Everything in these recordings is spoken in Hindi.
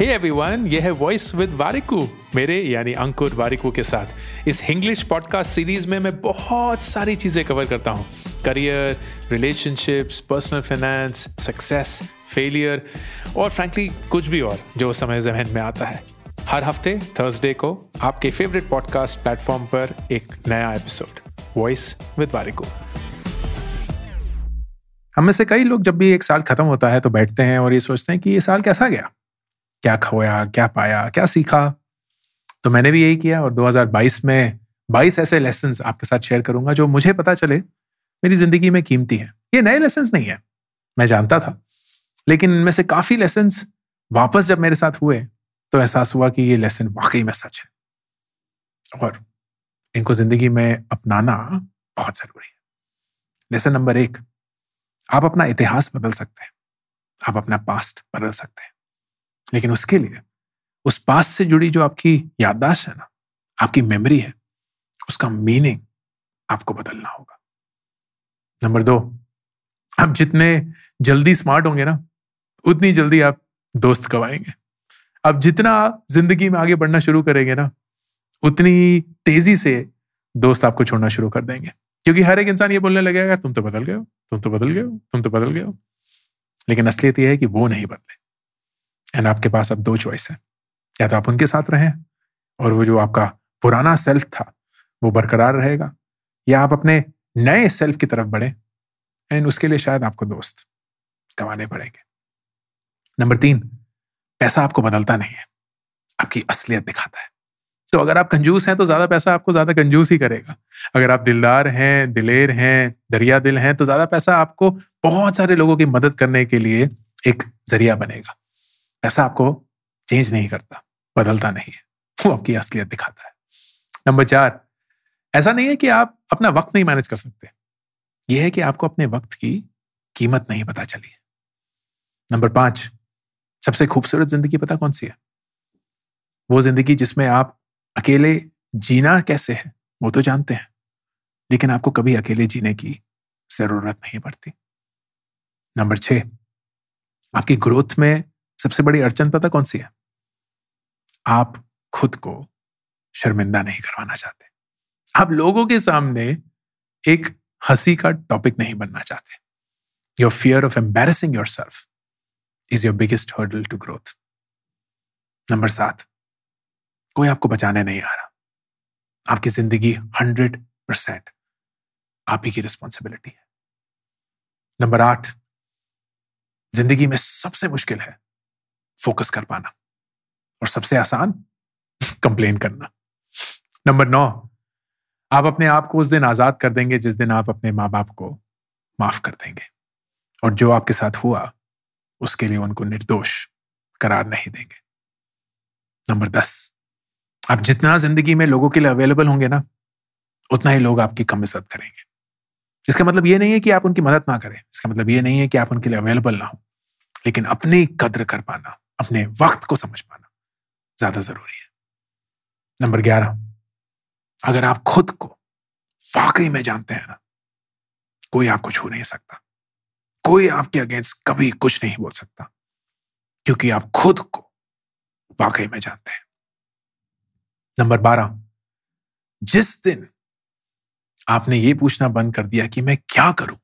हे एवरीवन ये है वॉइस विद वारिकू मेरे यानी अंकुर वारिकू के साथ। इस हिंग्लिश पॉडकास्ट सीरीज़ में मैं बहुत सारी चीज़ें कवर करता हूँ। Career relationships personal finance success failure और फ्रैंकली कुछ भी और जो समय जहन में आता है। हर हफ़्ते थर्सडे को आपके फेवरेट पॉडकास्ट प्लेटफॉर्म पर एक नया एपिसोड वॉइस विद वारिकू हम में से कई लोग जब भी एक साल खत्म होता है तो बैठते हैं और ये सोचते हैं कि ये साल कैसा गया? क्या खोया, क्या पाया, क्या सीखा? तो मैंने भी यही किया और 2022 में 22 ऐसे लेसन आपके साथ शेयर करूँगा जो मुझे पता चले मेरी ज़िंदगी में कीमती है। ये नए लेसन नहीं है, मैं जानता था। लेकिन इनमें से काफ़ी लेसन वापस जब मेरे साथ हुए तो एहसास हुआ कि ये लेसन वाकई में सच है। और इनको ज़िंदगी में अपनाना बहुत ज़रूरी है। लेसन नंबर एक, आप अपना इतिहास बदल सकते हैं, आप अपना पास्ट बदल सकते हैं। लेकिन उसके लिए, उस पास से जुड़ी जो आपकी याददाश्त है ना, आपकी मेमोरी है, उसका मीनिंग आपको बदलना होगा। नंबर दो, आप जितने जल्दी स्मार्ट होंगे ना, उतनी जल्दी आप दोस्त कवाएँगे अब जितना ज़िंदगी में आगे बढ़ना शुरू करेंगे ना, उतनी तेज़ी से दोस्त आपको छोड़ना शुरू कर देंगे। क्योंकि हर एक इंसान ये बोलने लगेगा तुम तो बदल गए हो, तुम तो बदल गए हो, तुम तो बदल गए हो। लेकिन असलियत यह है कि वो नहीं बदले। एंड आपके पास अब दो चॉइस है। या तो आप उनके साथ रहें और वो जो आपका पुराना सेल्फ था, वो बरकरार रहेगा, या आप अपने नए सेल्फ की तरफ़ बढ़ें। एंड उसके लिए शायद आपको दोस्त कमाने पड़ेंगे। नंबर तीन, पैसा आपको बदलता नहीं है। आपकी असलियत दिखाता है। तो अगर आप कंजूस हैं तो ज़्यादा पैसा आपको ज़्यादा कंजूस ही करेगा। अगर आप दिलदार हैं, दिलेर हैं दरिया दिल हैं तो ज़्यादा पैसा आपको बहुत सारे लोगों की मदद करने के लिए एक ज़रिया बनेगा। पैसा आपको चेंज नहीं करता, बदलता नहीं है। वो आपकी असलियत दिखाता है। नंबर चार, ऐसा नहीं है कि आप अपना वक्त नहीं मैनेज कर सकते। यह है कि आपको अपने वक्त की कीमत नहीं पता चली नंबर पाँच, सबसे खूबसूरत ज़िंदगी पता कौन सी है? वो ज़िंदगी जिसमें आप अकेले जीना कैसे है, वो तो जानते हैं, लेकिन आपको कभी अकेले जीने की ज़रूरत नहीं पड़ती। नंबर छ आपकी ग्रोथ में सबसे बड़ी अड़चन पता कौन सी है? आप खुद को शर्मिंदा नहीं करवाना चाहते। आप लोगों के सामने एक हँसी का टॉपिक नहीं बनना चाहते। Your fear of embarrassing yourself is your biggest hurdle to growth number सात, कोई आपको बचाने नहीं आ रहा। आपकी ज़िंदगी हंड्रेड परसेंट आप ही की रिस्पॉन्सिबिलिटी है। नंबर आठ, ज़िंदगी में सबसे मुश्किल है फोकस कर पाना। और सबसे आसान कंप्लेन करना। नंबर नौ, आप अपने आप को उस दिन आज़ाद कर देंगे जिस दिन आप अपने माँ बाप को माफ़ कर देंगे। और जो आपके साथ हुआ, उसके लिए उनको निर्दोष करार नहीं देंगे। नंबर दस, आप जितना ज़िंदगी में लोगों के लिए अवेलेबल होंगे ना, उतना ही लोग आपकी कम इज़्ज़त करेंगे। इसका मतलब ये नहीं है कि आप उनकी मदद ना करें। इसका मतलब ये नहीं है कि आप उनके लिए अवेलेबल ना हो। लेकिन अपनी कद्र कर पाना। अपने वक्त को समझ पाना ज़्यादा ज़रूरी है। नंबर ग्यारह, अगर आप खुद को वाकई में जानते हैं ना, कोई आपको छू नहीं सकता। कोई आपके अगेंस्ट कभी कुछ नहीं बोल सकता, क्योंकि आप खुद को वाकई में जानते हैं। नंबर बारह, जिस दिन आपने ये पूछना बंद कर दिया कि मैं क्या करूँ,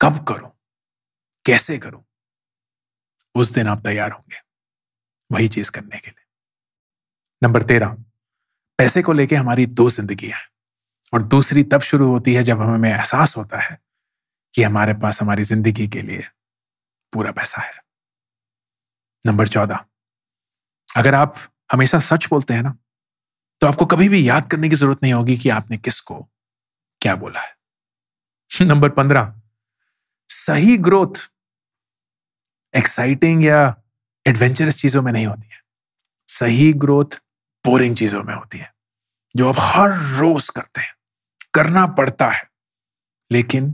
कब करूँ, कैसे करूँ उस दिन आप तैयार होंगे वही चीज़ करने के लिए। नंबर तेरह, पैसे को लेके हमारी दो ज़िंदगी है और दूसरी तब शुरू होती है जब हमें एहसास होता है कि हमारे पास हमारी ज़िंदगी के लिए पूरा पैसा है। नंबर चौदह, अगर आप हमेशा सच बोलते हैं ना तो आपको कभी भी याद करने की ज़रूरत नहीं होगी कि आपने किसको क्या बोला है। नंबर पंद्रह, सही ग्रोथ एक्साइटिंग या एडवेंचरस चीज़ों में नहीं होती है। सही ग्रोथ बोरिंग चीज़ों में होती है। जो आप हर रोज करते हैं। करना पड़ता है, लेकिन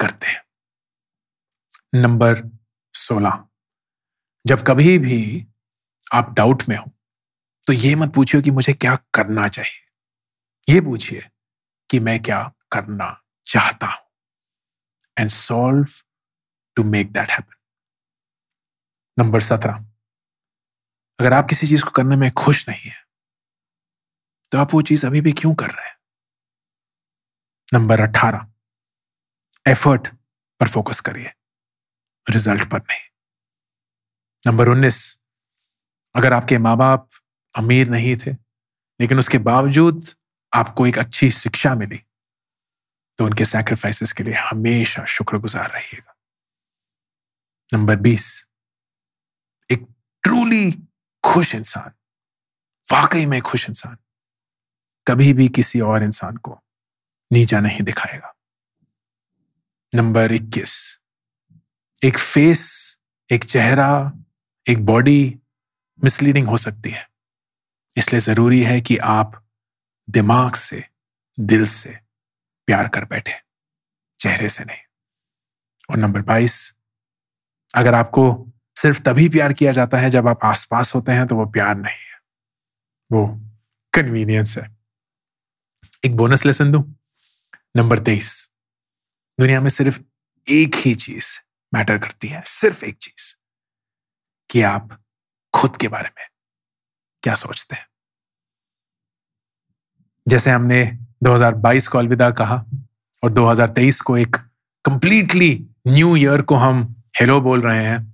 करते हैं। नंबर सोलह। जब कभी भी आप डाउट में हो तो ये मत पूछिए कि मुझे क्या करना चाहिए। ये पूछिए कि मैं क्या करना चाहता हूँ। And solve to make that happen number सत्रह। अगर आप किसी चीज़ को करने में खुश नहीं है तो आप वो चीज़ अभी भी क्यों कर रहे हैं? नंबर अठारह। एफर्ट पर फोकस करिए, रिज़ल्ट पर नहीं। नंबर उन्नीस। अगर आपके माँ बाप अमीर नहीं थे, लेकिन उसके बावजूद आपको एक अच्छी शिक्षा मिली तो उनके सैक्रिफाइसेस के लिए हमेशा शुक्रगुजार रहिएगा। नंबर बीस। एक ट्रूली खुश इंसान। वाकई में खुश इंसान। कभी भी किसी और इंसान को नीचा नहीं दिखाएगा। नंबर इक्कीस। एक फेस एक चेहरा, एक बॉडी मिसलीडिंग हो सकती है। इसलिए ज़रूरी है कि आप दिमाग से, दिल से प्यार कर बैठे, चेहरे से नहीं। और नंबर बाईस, अगर आपको सिर्फ़ तभी प्यार किया जाता है जब आप आसपास होते हैं तो वो प्यार नहीं है। वो कन्वीनियंस है। एक बोनस लेसन दू? नंबर तेईस। दुनिया में सिर्फ़ एक ही चीज़ मैटर करती है, सिर्फ़ एक चीज़। कि आप खुद के बारे में क्या सोचते हैं। जैसे हमने 2022 को अलविदा कहा और 2023 को एक कंप्लीटली न्यू ईयर को हम हेलो बोल रहे हैं।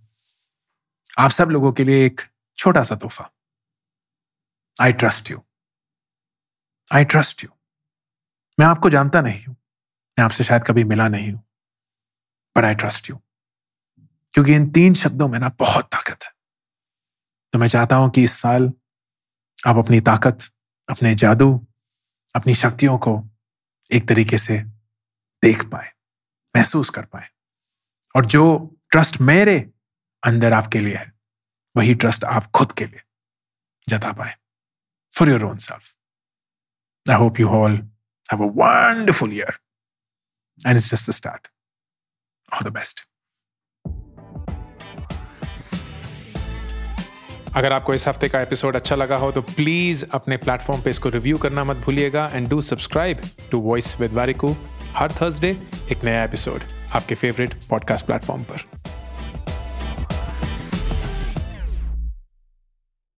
आप सब लोगों के लिए एक छोटा सा तोहफा। I trust you I trust you मैं आपको जानता नहीं हूँ। मैं आपसे शायद कभी मिला नहीं हूँ। बट आई ट्रस्ट यू क्योंकि इन तीन शब्दों में ना बहुत ताकत है। तो मैं चाहता हूँ कि इस साल आप अपनी ताकत, अपने जादू, अपनी शक्तियों को एक तरीके से देख पाए, महसूस कर पाए। और जो ट्रस्ट मेरे अंदर आपके लिए है। वही ट्रस्ट आप खुद के लिए जता पाए। For your own self I hope you all have a wonderful year and it's just the start all the best अगर आपको इस हफ़्ते का एपिसोड अच्छा लगा हो तो प्लीज़ अपने प्लेटफॉर्म पे इसको रिव्यू करना मत भूलिएगा। And do subscribe to voice with Warikoo her Thursday एक नया एपिसोड आपके फेवरेट पॉडकास्ट प्लेटफॉर्म पर।